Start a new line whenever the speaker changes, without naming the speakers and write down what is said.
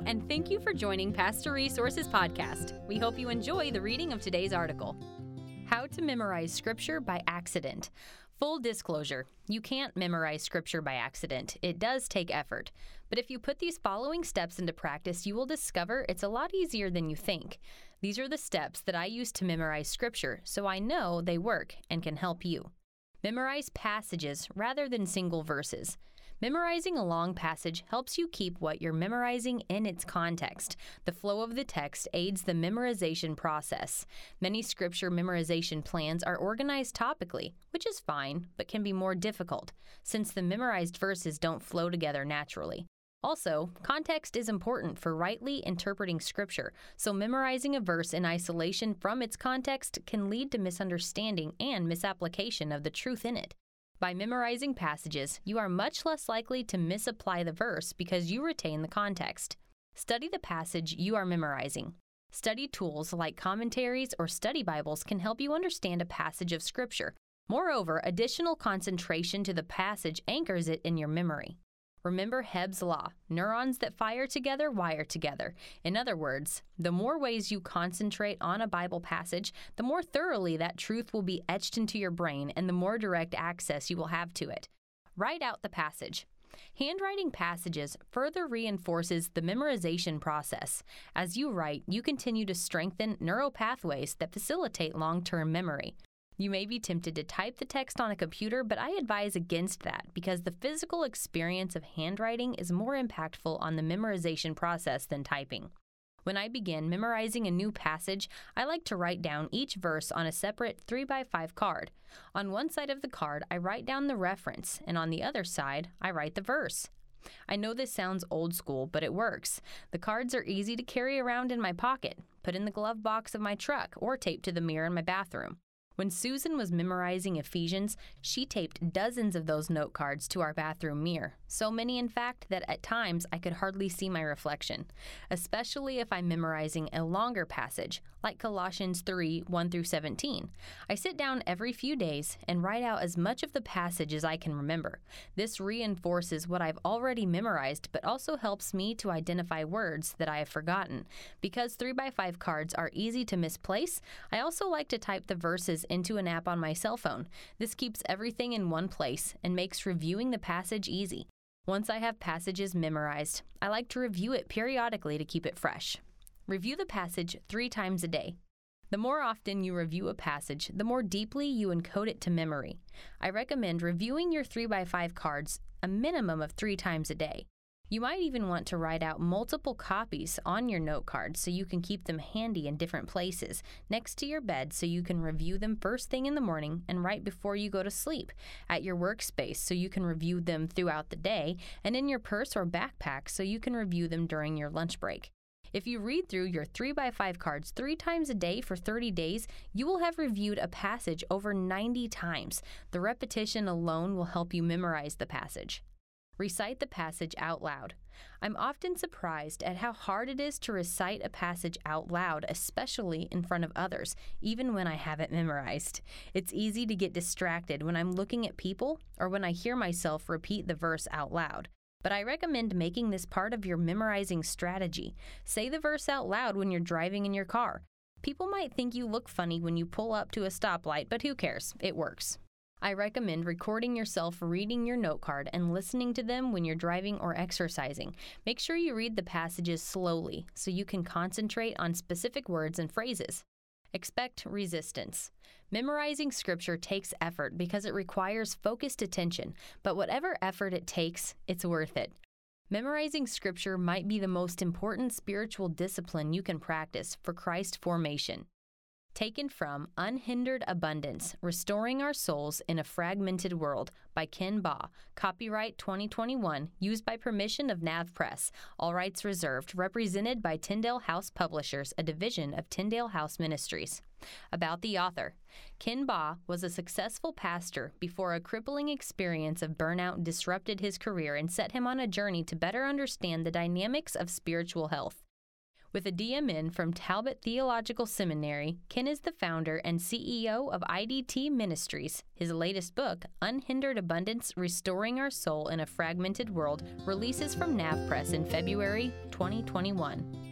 And thank you for joining Pastor Resources Podcast. We hope you enjoy the reading of today's article How to Memorize Scripture by Accident. Full disclosure you can't memorize Scripture by accident. It does take effort. But if you put these following steps into practice, you will discover it's a lot easier than you think. These are the steps that I use to memorize Scripture, so I know they work and can help you. Memorize passages rather than single verses. Memorizing a long passage helps you keep what you're memorizing in its context. The flow of the text aids the memorization process. Many scripture memorization plans are organized topically, which is fine, but can be more difficult, since the memorized verses don't flow together naturally. Also, context is important for rightly interpreting scripture, so memorizing a verse in isolation from its context can lead to misunderstanding and misapplication of the truth in it. By memorizing passages, you are much less likely to misapply the verse because you retain the context. Study the passage you are memorizing. Study tools like commentaries or study Bibles can help you understand a passage of Scripture. Moreover, additional concentration to the passage anchors it in your memory. Remember Hebb's law neurons that fire together wire together. In other words, the more ways you concentrate on a Bible passage, the more thoroughly that truth will be etched into your brain and the more direct access you will have to it. Write out the passage. Handwriting passages further reinforces the memorization process. As you write, you continue to strengthen neural pathways that facilitate long term memory. You may be tempted to type the text on a computer, but I advise against that because the physical experience of handwriting is more impactful on the memorization process than typing. When I begin memorizing a new passage, I like to write down each verse on a separate 3x5 card. On one side of the card, I write down the reference, and on the other side, I write the verse. I know this sounds old school, but it works. The cards are easy to carry around in my pocket, put in the glove box of my truck, or taped to the mirror in my bathroom. When Susan was memorizing Ephesians, she taped dozens of those note cards to our bathroom mirror. So many, in fact, that at times I could hardly see my reflection, especially if I'm memorizing a longer passage, like Colossians 3 1 through 17. I sit down every few days and write out as much of the passage as I can remember. This reinforces what I've already memorized, but also helps me to identify words that I have forgotten. Because 3x5 cards are easy to misplace, I also like to type the verses into an app on my cell phone. This keeps everything in one place and makes reviewing the passage easy. Once I have passages memorized, I like to review it periodically to keep it fresh. Review the passage three times a day. The more often you review a passage, the more deeply you encode it to memory. I recommend reviewing your 3x5 cards a minimum of three times a day. You might even want to write out multiple copies on your note cards so you can keep them handy in different places, next to your bed so you can review them first thing in the morning and right before you go to sleep, at your workspace so you can review them throughout the day, and in your purse or backpack so you can review them during your lunch break. If you read through your 3x5 cards three times a day for 30 days, you will have reviewed a passage over 90 times. The repetition alone will help you memorize the passage. Recite the passage out loud. I'm often surprised at how hard it is to recite a passage out loud, especially in front of others, even when I have it memorized. It's easy to get distracted when I'm looking at people or when I hear myself repeat the verse out loud. But I recommend making this part of your memorizing strategy. Say the verse out loud when you're driving in your car. People might think you look funny when you pull up to a stoplight, but who cares? It works. I recommend recording yourself reading your note card and listening to them when you're driving or exercising. Make sure you read the passages slowly so you can concentrate on specific words and phrases. Expect resistance. Memorizing scripture takes effort because it requires focused attention, but whatever effort it takes, it's worth it. Memorizing scripture might be the most important spiritual discipline you can practice for Christ formation. Taken from Unhindered Abundance Restoring Our Souls in a Fragmented World by Ken Baugh. Copyright 2021, used by permission of Nav Press. All rights reserved. Represented by Tyndale House Publishers, a division of Tyndale House Ministries. About the author Ken Baugh was a successful pastor before a crippling experience of burnout disrupted his career and set him on a journey to better understand the dynamics of spiritual health. With a DMin from Talbot Theological Seminary, Ken is the founder and CEO of IDT Ministries. His latest book, Unhindered Abundance Restoring Our Soul in a Fragmented World, releases from Nav Press in February 2021.